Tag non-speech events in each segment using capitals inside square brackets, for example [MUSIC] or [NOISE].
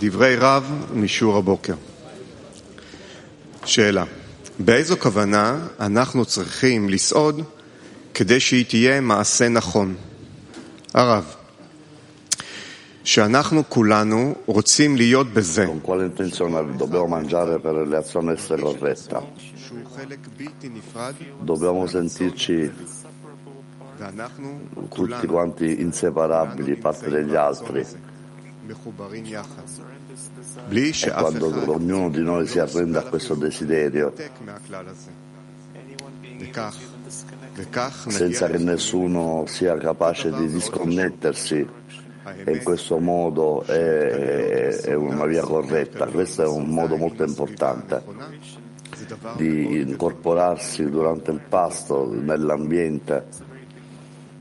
דברי רב משיעור הבוקר. שאלה, באיזו כוונה אנחנו צריכים לסעוד כדי שהיא תהיה מעשה נכון? הרב, שאנחנו כולנו רוצים להיות בזה? שהוא חלק בלתי נפרד, tutti כולנו quanti inseparabili, parte degli altri, E quando ognuno di noi si arrende a questo desiderio, senza che nessuno sia capace di disconnettersi, e in questo modo è, è una via corretta. Questo è un modo molto importante di incorporarsi durante il pasto nell'ambiente.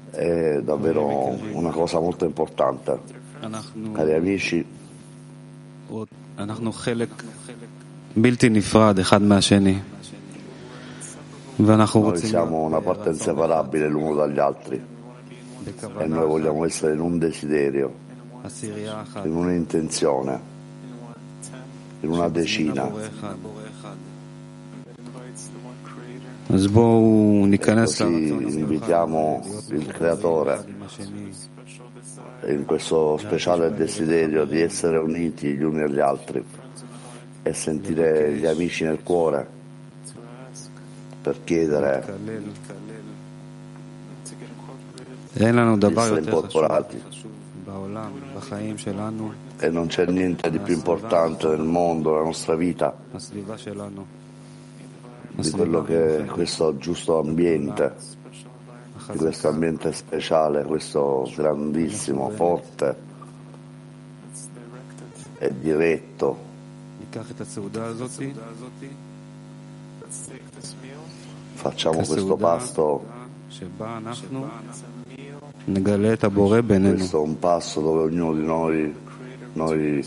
È davvero una cosa molto importante cari amici, noi siamo una parte inseparabile l'uno dagli altri. e noi vogliamo essere in un desiderio, in un'intenzione, in una decina. Così invitiamo il Creatore in questo speciale desiderio di essere uniti gli uni agli altri e sentire gli amici nel cuore per chiedere di essere incorporati. E non c'è niente di più importante nel mondo, nella nostra vita, di quello che è questo giusto ambiente di questo ambiente speciale, questo grandissimo, forte e diretto. Facciamo questo pasto, questo è un passo dove ognuno di noi, noi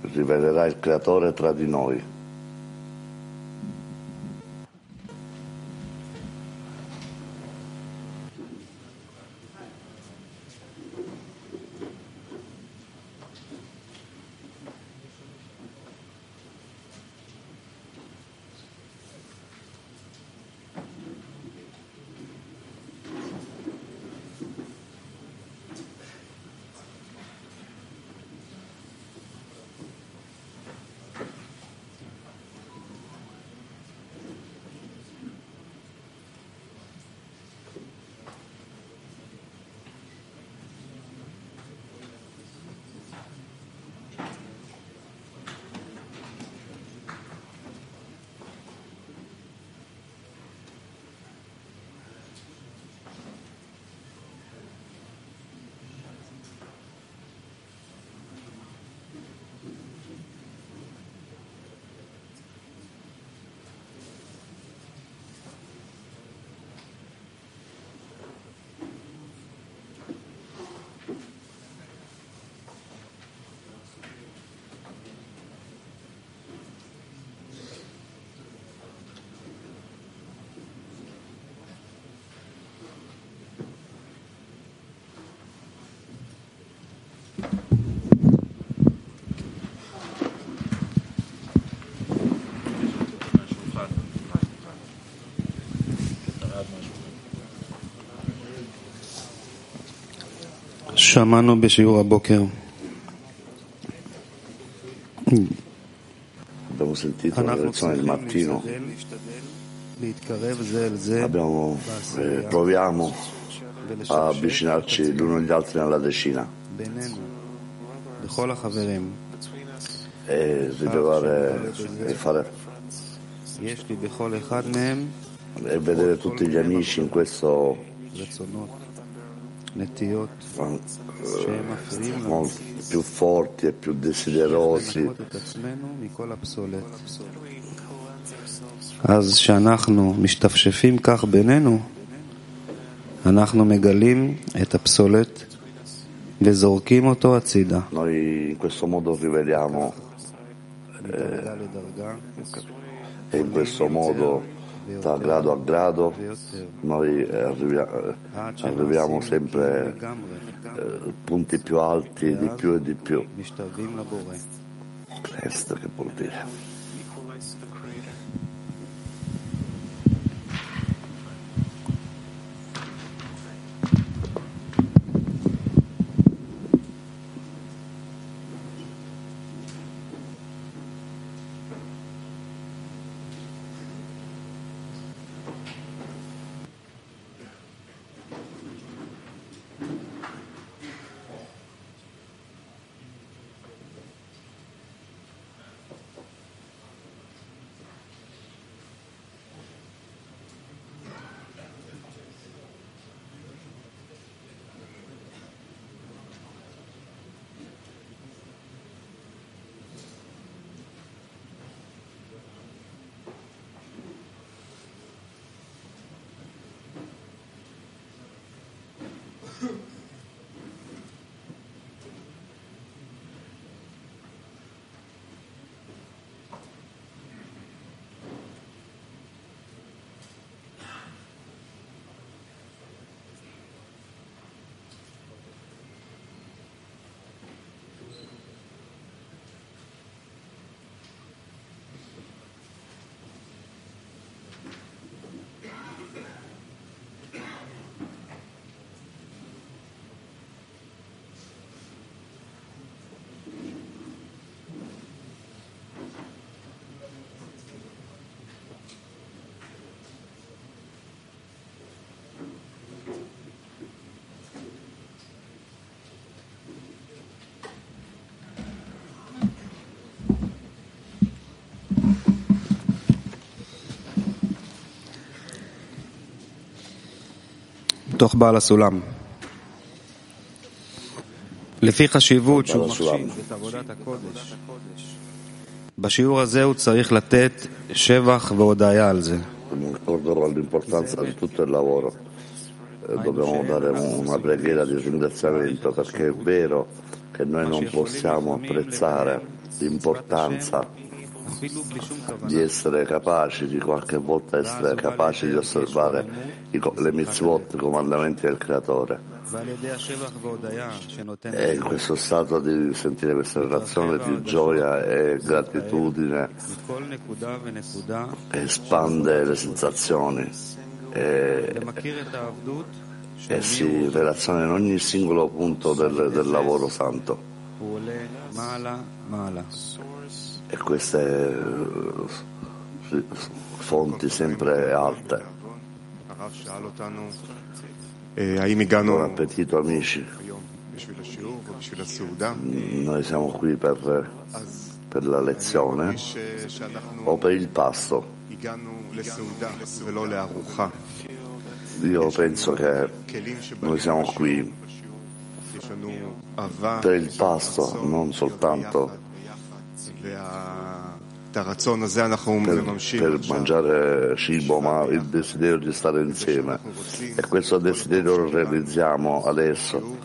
rivelerà il Creatore tra di noi. שמענו בשיעור הבוקר Abbiamo sentito la אנחנו lezione del צריכים mattino, להשתדל, להשתדל להתקרב זה אל זה abbiamo, eh, proviamo a ולשפשף avvicinarci l'uno agli altri nella decina בינינו, לכל החברים. e rilevare e, fare, יש לי בכל אחד מהם e vedere tutti gli amici in questo più forti e più desiderosi לנקות את עצמנו מכל הפסולת. אז כשאנחנו משתפשפים כך בינינו, אנחנו מגלים את הפסולת וזורקים אותו הצידה. noi in questo modo riveliamo מדרגה לדרגה e in questo modo da grado a grado noi eh, eh, arriviamo sempre eh, punti più alti, di più e di più. Questo che vuol dire? Yeah. [LAUGHS] תוך בעל הסולם. לפי חשיבות שהוא בעל הסולם. מחשיב את עבודת הקודש, בשיעור הזה הוא צריך לתת שבח והודיה על זה. Ricorderò l'importanza di tutto il lavoro. Eh, Dobbiamo dare una preghiera di ringraziamento perché è vero che noi non possiamo apprezzare l'importanza di essere capaci, di qualche volta essere capaci di osservare i, le mitzvot, i comandamenti del Creatore. E in questo stato di sentire questa relazione di gioia e gratitudine che espande le sensazioni e, e, si relaziona in ogni singolo punto del, del lavoro santo e queste eh, fonti sempre alte. Buon appetito amici. Noi siamo qui per, per la lezione o per il pasto. Io penso che noi siamo qui per il pasto, non soltanto per, per mangiare cibo, ma il desiderio di stare insieme. E questo desiderio lo realizziamo adesso.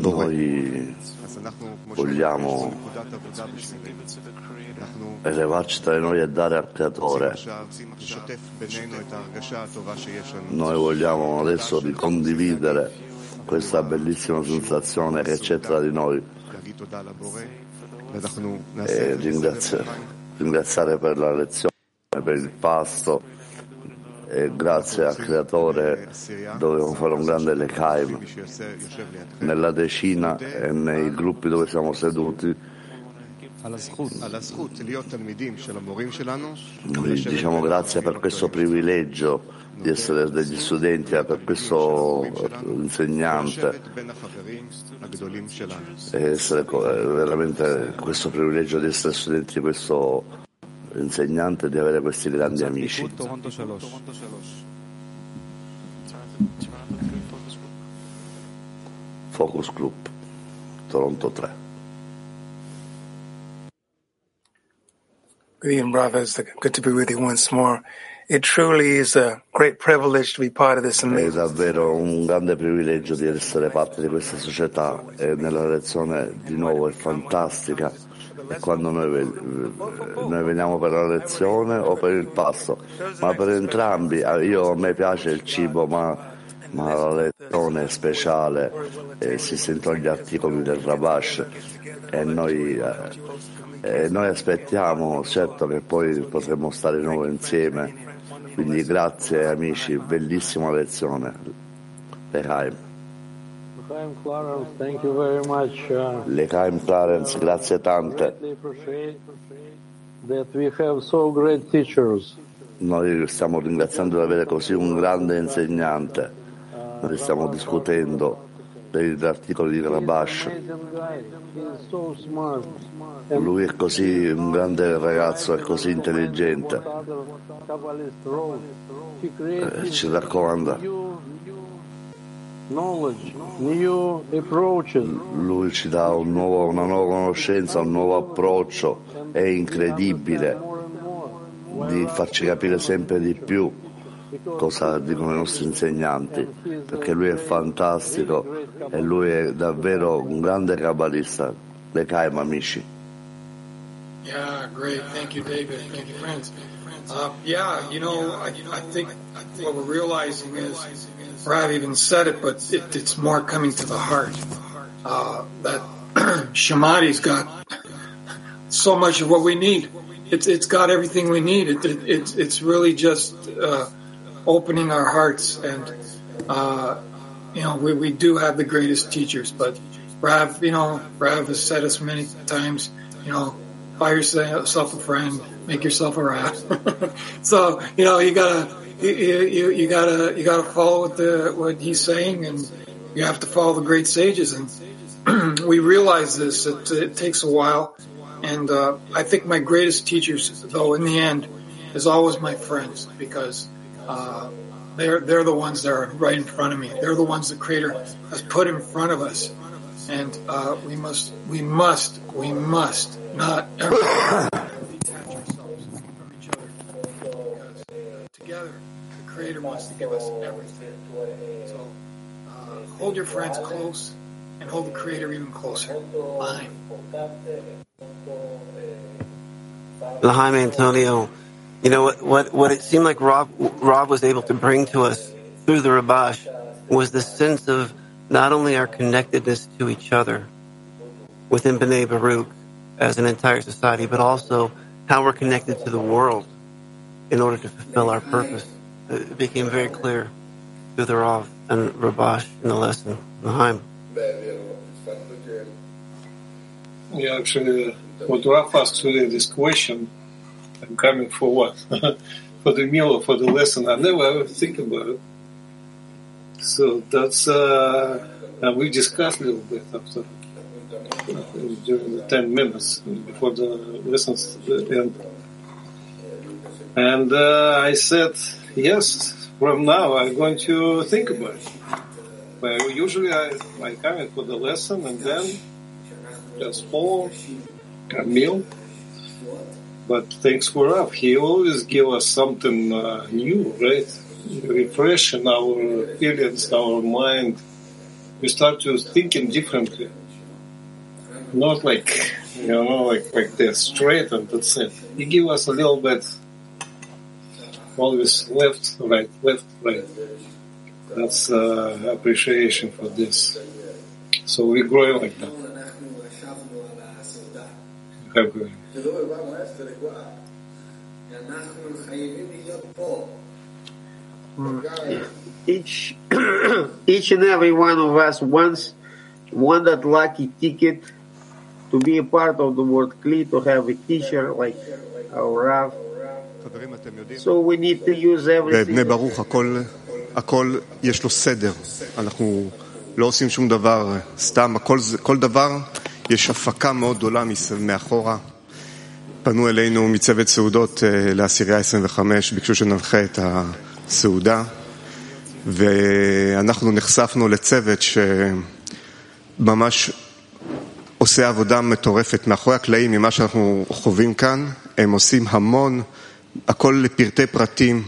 Noi vogliamo elevarci tra noi e dare al Creatore. Noi vogliamo adesso ricondividere questa bellissima sensazione che c'è tra di noi. E ringraziare, ringraziare per la lezione, per il pasto. E grazie al creatore dovevo fare un grande lecaim nella decina e nei gruppi dove siamo seduti quindi diciamo grazie per questo privilegio di essere degli studenti, per questo insegnante, e essere veramente questo privilegio di essere studenti di questo insegnante, di avere questi grandi amici. Focus Group, Toronto 3. Evening, brothers. Good to be with you once more. It truly is a great privilege to be part of this È amazing. davvero un grande privilegio di essere parte di questa società e nella lezione di nuovo è fantastica. E quando noi, noi veniamo per la lezione o per il pasto, ma per entrambi, eh, io, a me piace il cibo, ma, ma la lezione speciale e si sentono gli articoli del Rabash e noi, eh, e noi aspettiamo certo che poi potremo stare di nuovo insieme. Quindi grazie amici bellissima lezione. Lechaim Chaim. Clarence, thank you very much. Uh, Lechaim Clarence grazie tante. noi stiamo ringraziando di avere così un grande insegnante. Noi stiamo discutendo degli articoli di Rabash lui è così un grande ragazzo è così intelligente. Eh, ci raccomanda. Lui ci dà un nuovo- una nuova conoscenza un nuovo approccio. È incredibile di farci capire sempre di più cosa dicono i nostri insegnanti, perché lui è fantastico e lui è davvero un grande cabalista. Le caim amici. Yeah, great. Thank you, David. Thank you, friends. Uh, yeah, you know, I, I think what we're realizing is, Rav even said it, but it, it's more coming to the heart. Uh, that [CLEARS THROAT] Shamadi's got [LAUGHS] so much of what we need. It's it's got everything we need. It, it, it's it's really just uh, opening our hearts, and uh, you know, we we do have the greatest teachers. But Rav, you know, Rav has said us many times, you know, buy yourself a friend, make yourself a rat. [LAUGHS] so you know, you gotta you, you you gotta you gotta follow what the what he's saying, and you have to follow the great sages. And [CLEARS THROAT] we realize this. It, it takes a while, and uh, I think my greatest teachers, though, in the end, is always my friends because. Uh, they're, they're the ones that are right in front of me. They're the ones the Creator has put in front of us. And uh, we must, we must, we must not ever [COUGHS] detach ourselves from each other. Because together, the Creator wants to give us everything. So uh, hold your friends close and hold the Creator even closer. Line. Lahaim Antonio, you know what, what, what it seemed like Rob, Rob was able to bring to us through the Rabash was the sense of not only our connectedness to each other within B'nai Baruch as an entire society, but also how we're connected to the world in order to fulfill our purpose. It became very clear through the Rav and Rabash in the lesson. Lahaim. Yeah, actually, what Raf asked really this question, I'm coming for what? [LAUGHS] for the meal or for the lesson? I never ever think about it. So that's, uh, and we discussed a little bit after, uh, during the 10 minutes before the lessons end. And uh, I said, yes, from now I'm going to think about it. But usually I, I come in for the lesson and then just follow a meal. But thanks for up. He always give us something uh, new, right? Refreshing our feelings, our mind. We start to thinking differently. Not like, you know, like, like this straight and that's it. He give us a little bit always left, right, left, right. That's uh, appreciation for this. So we grow like that. Have good. Each, [CLEARS THROAT] each and every one of us wants won that lucky ticket to be a part of the word Kli, to have a teacher like our Rav. חברים, אתם יודעים, So we need to use בבני everything. ברוך הכל, הכל יש לו סדר. אנחנו לא עושים שום דבר סתם, הכל, זה- כל דבר יש הפקה מאוד גדולה מס- מאחורה. פנו אלינו מצוות סעודות אה, לעשירייה 25, ביקשו שננחה את הסעודה, ואנחנו נחשפנו לצוות שממש עושה עבודה מטורפת מאחורי הקלעים ממה שאנחנו חווים כאן. הם עושים המון, הכל לפרטי פרטים,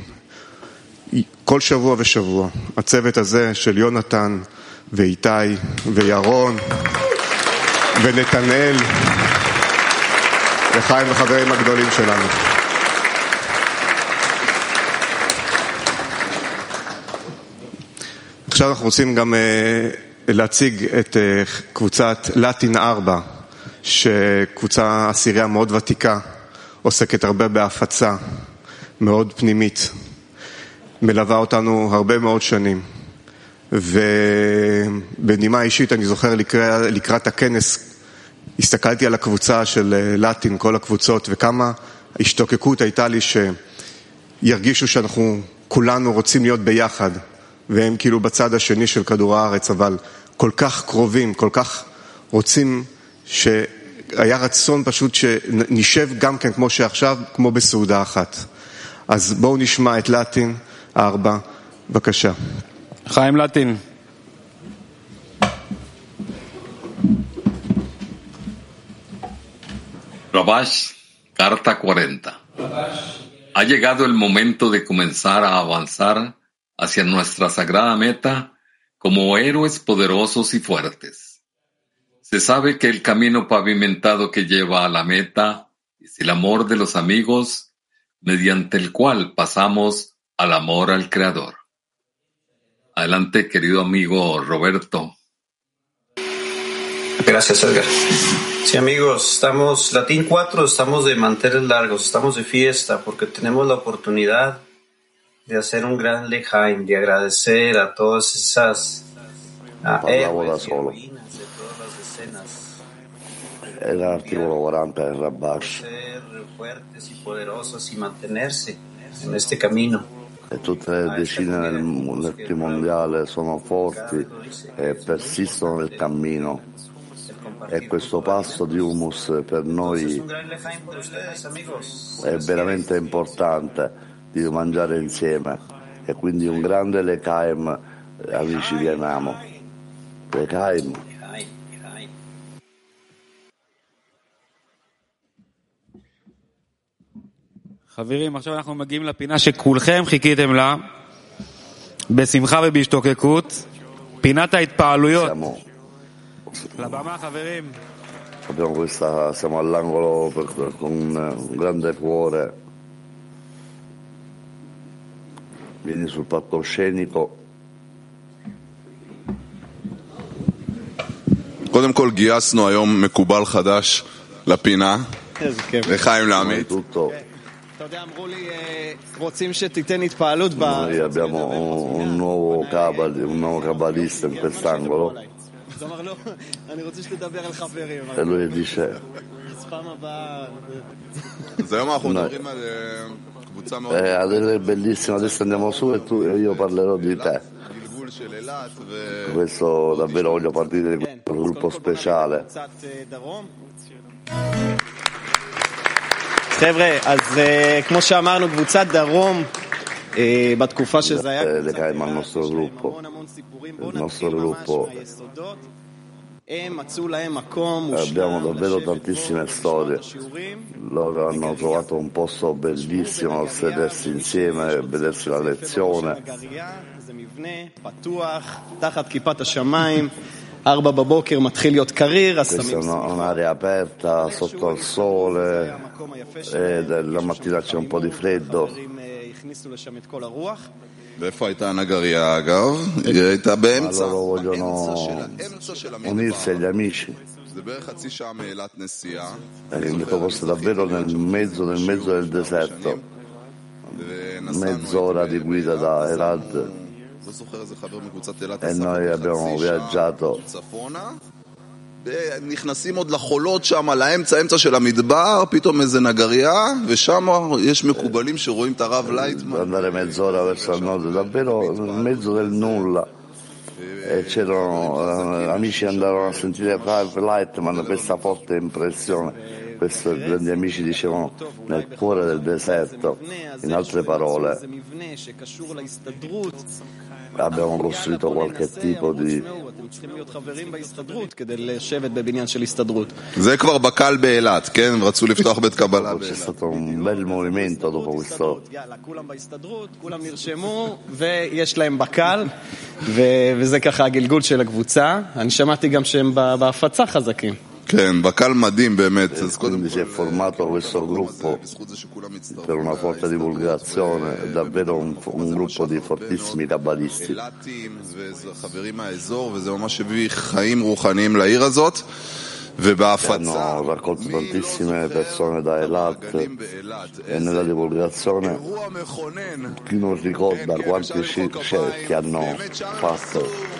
כל שבוע ושבוע. הצוות הזה של יונתן ואיתי וירון ונתנאל וחיים החברים הגדולים שלנו. עכשיו אנחנו רוצים גם להציג את קבוצת לטין 4, שקבוצה עשירייה מאוד ותיקה, עוסקת הרבה בהפצה, מאוד פנימית, מלווה אותנו הרבה מאוד שנים. ובנימה אישית, אני זוכר לקראת הכנס, הסתכלתי על הקבוצה של לטין, כל הקבוצות, וכמה השתוקקות הייתה לי שירגישו שאנחנו כולנו רוצים להיות ביחד, והם כאילו בצד השני של כדור הארץ, אבל כל כך קרובים, כל כך רוצים, שהיה רצון פשוט שנשב גם כן כמו שעכשיו, כמו בסעודה אחת. אז בואו נשמע את לטין, ארבע, בבקשה. חיים לטין. Rabash, carta 40. Ha llegado el momento de comenzar a avanzar hacia nuestra sagrada meta como héroes poderosos y fuertes. Se sabe que el camino pavimentado que lleva a la meta es el amor de los amigos mediante el cual pasamos al amor al Creador. Adelante, querido amigo Roberto. Gracias, Edgar. Sí, amigos, estamos, Latín 4, estamos de manteles largos, estamos de fiesta porque tenemos la oportunidad de hacer un gran lejaim, de agradecer a todas esas a héroes y heroínas de todas las. Era l'articolo 40 del Rabash. Ser fuertes y poderosos y mantenerse en este camino. E tutte le decine nel, nel mondiale sono forti e persistono nel cammino. E questo passo di humus per noi Un gran lejaim por ustedes, amigos. è veramente importante di mangiare insieme e quindi un grande Lekaim, eh, amici vi amiamo. Lekaim, Lejaim, lejaim. חברים, עכשיו אנחנו מגיעים לפינה שכולכם חיכיתם לה, בשמחה ובהשתוקקות, פינת ההתפעלויות. questa, siamo all'angolo per- con un, un grande cuore. Vieni sul palcoscenico. קודם כל גייסנו היום מקובל חדש לפינה, איזה כיף. לחיים Prima di לעמית. tutto אתה יודע, אמרו לי, אה, רוצים שתיתן התפעלות ב... noi abbiamo un, un nuovo cabal- un nuovo cabalista in quest'angolo lui dice אז פעם הבאה... אז היום אנחנו No. מדברים על אה, קבוצה מאוד eh, adesso è bellissimo, adesso andiamo su e, tu, e io parlerò di te. גלגול של אילת, ו... Questo davvero voglio partire di questo gruppo speciale. קצת אה, דרום. חבר'ה, אז אה, כמו שאמרנו, קבוצת דרום, le legheremo al nostro gruppo. Il nostro gruppo Abbiamo davvero tantissime storie. Loro hanno trovato un posto bellissimo a sedersi insieme, a vedersi la lezione. Questa è un'area aperta sotto al sole e la mattina c'è un po' di freddo. שהחברים אה, הכניסו לשם את כל הרוח. ואיפה הייתה הנגרייה אגב? היא הייתה Ma באמצע, loro באמצע vogliono של האמצע של unirsi agli המדבר. amici. זה בערך חצי שעה מאילת נסיעה. È il posto davvero nel mezzo, nel mezzo del deserto. ונסענו Mezz'ora di guida da Elad לא זוכר איזה חבר מקבוצת אילת e נסע noi abbiamo חצי שעה viaggiato צפונה. ונכנסים עוד לחולות שם, לאמצע, אמצע של המדבר, פתאום איזה נגרייה, ושם יש מקובלים שרואים את הרב לייטמן. andare mezz'ora verso il nord, davvero nel mezzo del nulla. E c'erano eh, amici che andarono a sentire Rav Lightman, questa forte impressione. Questi grandi amici dicevano nel cuore del deserto. In altre parole, זה מבנה שקשור להסתדרות. abbiamo costruito qualche tipo di צריכים להיות חברים בהסתדרות כדי לשבת בבניין של הסתדרות. זה כבר בקל באילת, כן? רצו לפתוח בית קבלה באילת. יאללה, כולם בהסתדרות, כולם נרשמו, ויש להם בקל, וזה ככה הגלגול של הקבוצה. אני שמעתי גם שהם בהפצה חזקים. Quindi si è formato questo gruppo per una forte divulgazione, davvero un, un gruppo di fortissimi rabbadisti. Hanno raccolto tantissime persone da Elat e nella divulgazione chi non ricorda quanti cerchi hanno fatto.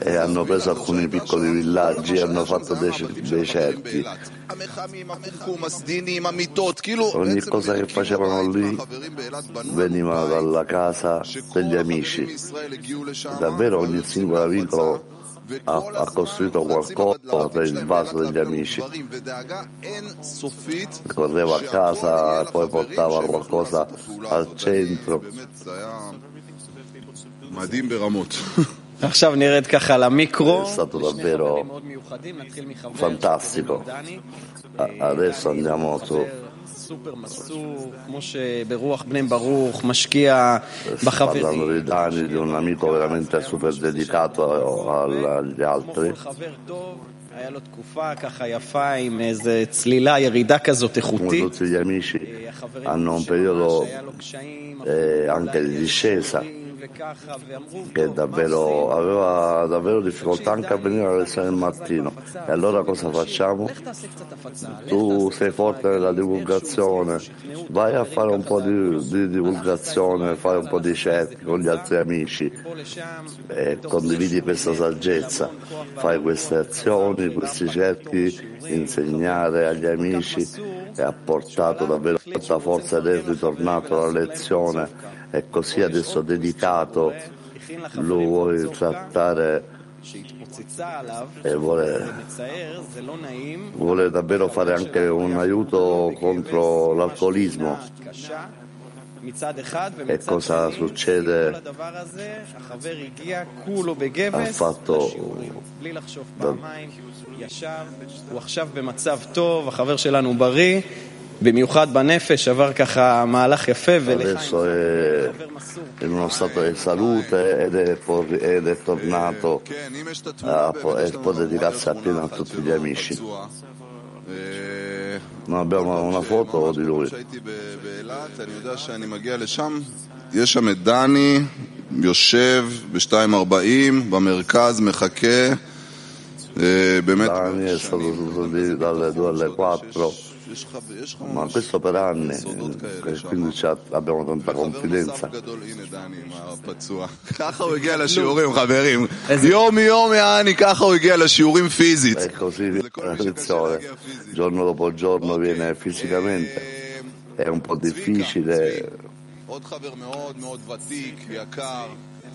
e hanno preso alcuni piccoli villaggi e hanno fatto dei, dei cerchi. Ogni cosa che facevano lì veniva dalla casa degli amici. Davvero ogni singolo vincolo ha, ha, costruito qualcosa per il vaso degli amici. Correva a casa, e poi portava qualcosa al centro. עכשיו נרד ככה למיקרו. È stato שני davvero חברים מאוד מיוחדים, נתחיל מחבר fantastico. דני. A- Adesso andiamo su. סופר מסור, כמו שברוח בני ברוך, משקיע Parlando בחברים. di Dani, di un amico veramente super dedicato al- agli altri. כל חבר טוב, היה לו תקופה ככה יפה עם איזה צלילה, ירידה כזאת Come איכותית. tutti gli amici החברים hanno un שמעו periodo שהיה לו קשיים, eh, anche di discesa וככה, ואמרו, che davvero, aveva davvero difficoltà anche a venire alla lezione del mattino. E allora cosa facciamo? Tu sei forte nella divulgazione, vai a fare un po' di, di divulgazione, fai un po' di chat con gli altri amici e condividi questa saggezza, fai queste azioni, questi cerchi, insegnare agli amici e ha portato davvero tanta forza ed è ritornato alla lezione Ecco, è così adesso dedicato lo vuole trattare e vuole, vuole davvero fare anche un aiuto contro l'alcolismo. E cosa succede? Ha fatto da... בלי לחשוב פעמיים, ישב, הוא עכשיו במצב טוב, החבר שלנו בריא, במיוחד בנפש, עבר ככה מהלך יפה, ולך adesso è חבר מסור. in uno stato di salute ed è, por- ed è tornato כן, אם יש את התמונה a, po- e può dedicarsi appieno a tutti gli amici. פצוע, אה, Noi abbiamo una foto di lui. כשהייתי ב- באילת, אני יודע שאני מגיע לשם, יש שם את דני, יושב ב-2.40, במרכז, מחכה, אה, באמת, Dani è stato tutto lì dalle 2 alle 4, יש לך יש לך ma questo per anni, e quindi c'ha- abbiamo tanta confidenza. גדול, הנה דני עם הפצוע. ככה הוא הגיע לשיעורים, חברים. יום יום יעני, ככה הוא הגיע לשיעורים פיזית. E così la lezione, giorno dopo giorno viene fisicamente. È un po' difficile, עוד חבר מאוד מאוד ותיק, יקר,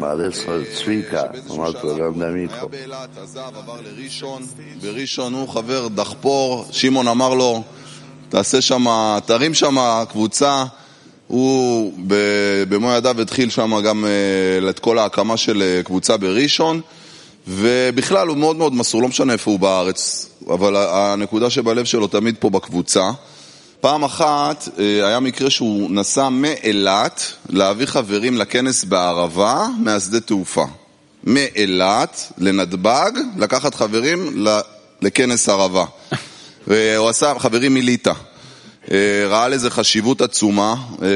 ma adesso il Svika, un altro grande היה amico, באילת, עזב, עבר לראשון, בראשון הוא חבר דחפור, שמעון אמר לו, תעשה שם, תרים שם קבוצה, הוא במו ידיו התחיל שם גם אה, את כל ההקמה של אה, קבוצה בראשון, ובכלל הוא מאוד מאוד מסור, לא משנה איפה הוא בארץ, אבל הנקודה שבלב שלו תמיד פה בקבוצה. פעם אחת אה, היה מקרה שהוא נסע מאילת להביא חברים לכנס בערבה מהשדה תעופה. מאילת לנתב"ג, לקחת חברים לכנס ערבה. [LAUGHS] והוא עשה חברים מליטא. אה, ראה לזה חשיבות עצומה, אה,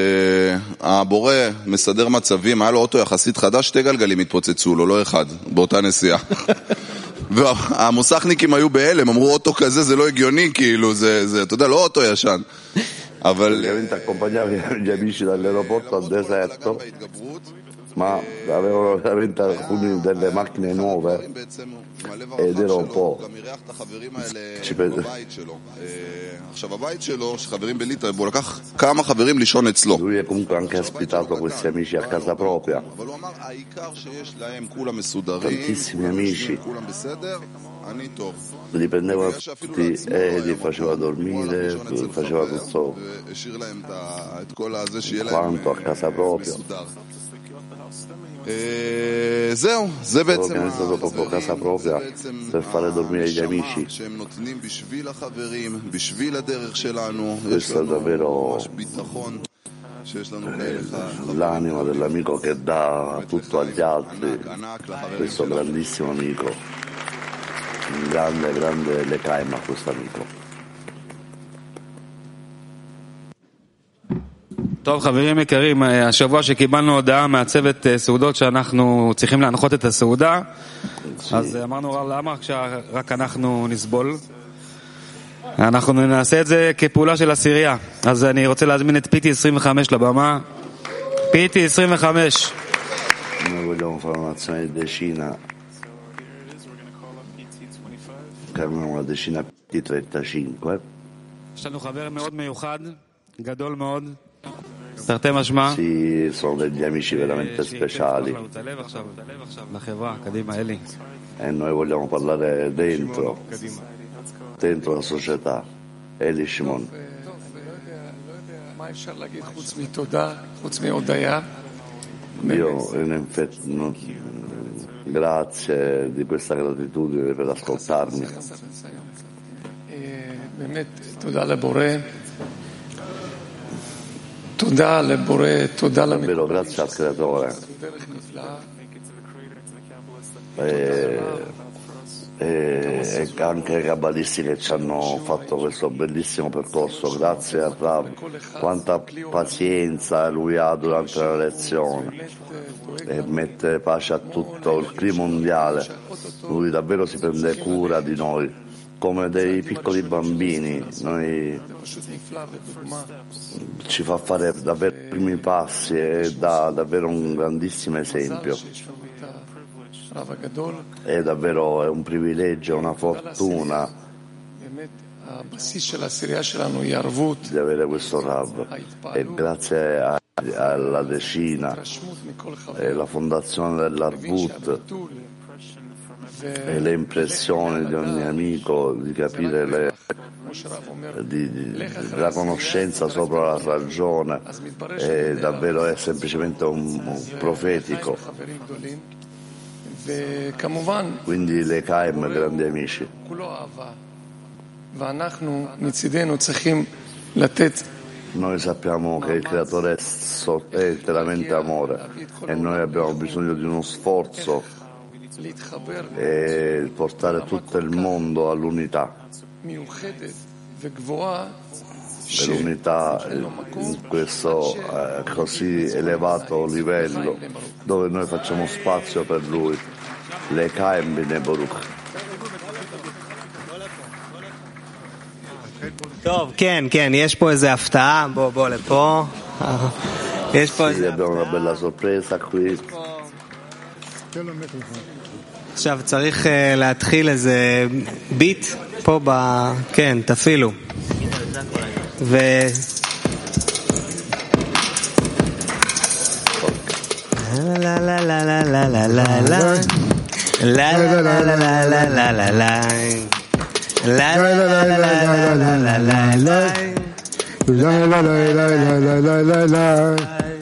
הבורא מסדר מצבים, היה לו אוטו יחסית חדש, שתי גלגלים התפוצצו לו, לא אחד, באותה נסיעה. [LAUGHS] והמוסכניקים היו בהלם, אמרו אוטו כזה זה לא הגיוני, כאילו, זה, זה, אתה יודע, לא אוטו ישן. אבל [LAUGHS] ma avevano veramente alcune delle macchine nuove ed era un po' lui è comunque anche aspettato questi amici a casa propria. tantissimi amici. li prendeva tutti e eh, li faceva dormire, faceva tutto quanto a casa propria. L'organizza dopo poco casa propria per fare dormire gli amici. Questo è davvero l'anima dell'amico che dà tutto agli altri, questo grandissimo amico, un grande, grande lecaima questo amico. טוב, חברים יקרים, אה, השבוע שקיבלנו הודעה מהצוות אה, סעודות שאנחנו צריכים להנחות את הסעודה, אז אה, אמרנו למה רק שרק אנחנו נסבול? אנחנו נעשה את זה כפעולה של עשירייה. אז אני רוצה להזמין את פיטי 25 לבמה. פיטי 25. Noi vogliamo fare un'azione di decina, chiamiamo una decina di 35. יש לנו חבר מאוד מיוחד, גדול מאוד. Sì, sono degli amici veramente speciali. E noi vogliamo parlare dentro, dentro la società. Eli Shimon. Io in effetti non, grazie di questa gratitudine per ascoltarmi. Davvero grazie al Creatore. E, e, anche ai cabalisti che ci hanno fatto questo bellissimo percorso, grazie a Rav, quanta pazienza lui ha durante la lezione e mette pace a tutto il clima mondiale, lui davvero si prende cura di noi come dei piccoli bambini, Noi ci fa fare davvero i primi passi e dà davvero un grandissimo esempio. È davvero è un privilegio, una fortuna di avere questo Rav e grazie a alla decina e la fondazione dell'Arvut e le impressioni di ogni amico, di capire le, di, di, la conoscenza sopra la ragione, è davvero è semplicemente un, un profetico. Quindi le Kaim, grandi amici. Noi sappiamo che il creatore è, è interamente amore e noi abbiamo bisogno di uno sforzo e portare tutto il mondo all'unità מיוחדת וגבוהה per l'unità in questo eh, così elevato livello dove noi facciamo spazio per lui. Le Kaim Bine Baruch. טוב, כן, כן, יש פה איזה הפתעה, בוא, בוא לפה. יש פה Sì, איזה... abbiamo עכשיו צריך אה, להתחיל איזה ביט פה ב... כן, תפעילו. ו... לה לה לה לה לה לה לה לה לה לה לה לה לה לה לה לה la la la la la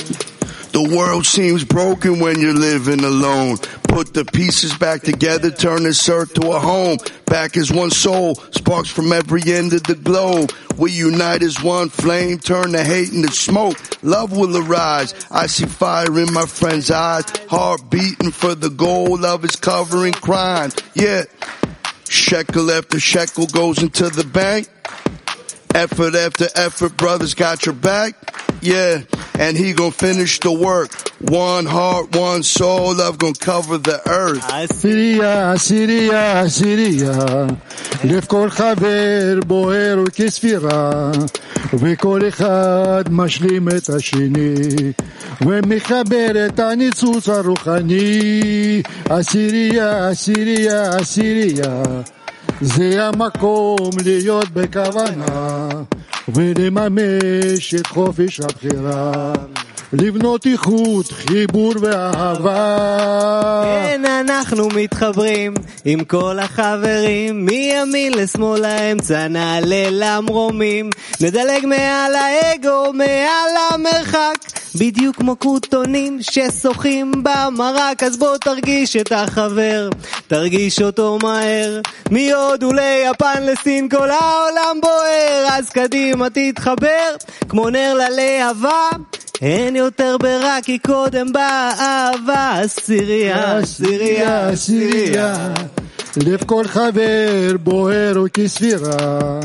The world seems broken when you're living alone. Put the pieces back together, turn this earth to a home. Back as one soul, sparks from every end of the globe. We unite as one flame, turn the hate into smoke. Love will arise. I see fire in my friend's eyes, heart beating for the goal. Love is covering crime. Yeah. Shekel after shekel goes into the bank. Effort after effort, brothers got your back. Yeah, and he gonna finish the work. One heart, one soul, love gonna cover the earth. עשירייה, עשירייה, עשירייה, לב כל חבר בוער כספירה, וכל אחד משלים את השני, ומחבר את הניצוץ הרוחני. עשירייה, עשירייה, עשירייה, זה המקום להיות בכוונה, ולממש את חופש הבחירה. לבנות איכות, חיבור ואהבה. כן, אנחנו מתחברים עם כל החברים, מימין לשמאל לאמצע נעלה למרומים, נדלג מעל האגו, מעל המרחק, בדיוק כמו כותונים ששוחים במרק, אז בוא תרגיש את החבר, תרגיש אותו מהר. מהודו ליפן לסין כל העולם בוער, אז קדימה תתחבר, כמו נר ללהבה. אין יותר ברע כי קודם באה אהבה, עשירייה, עשירייה, עשירייה. לב כל חבר בוער הוא כספירה,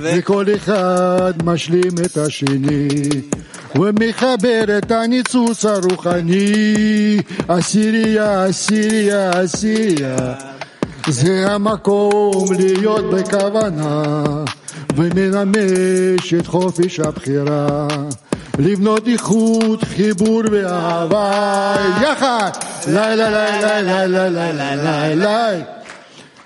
וכל אחד משלים את השני, ומחבר את הניצוץ הרוחני. עשירייה, עשירייה, עשירייה, זה המקום להיות בכוונה, ומממש את חופש הבחירה. לבנות איכות, חיבור ואהבה, יחד!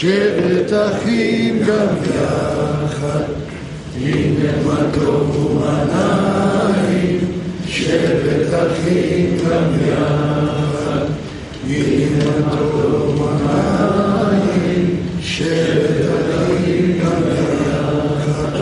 שבת אחים גם יחד, הנה מה טוב שבת אחים גם יחד, הנה מה טוב שבת אחים גם יחד,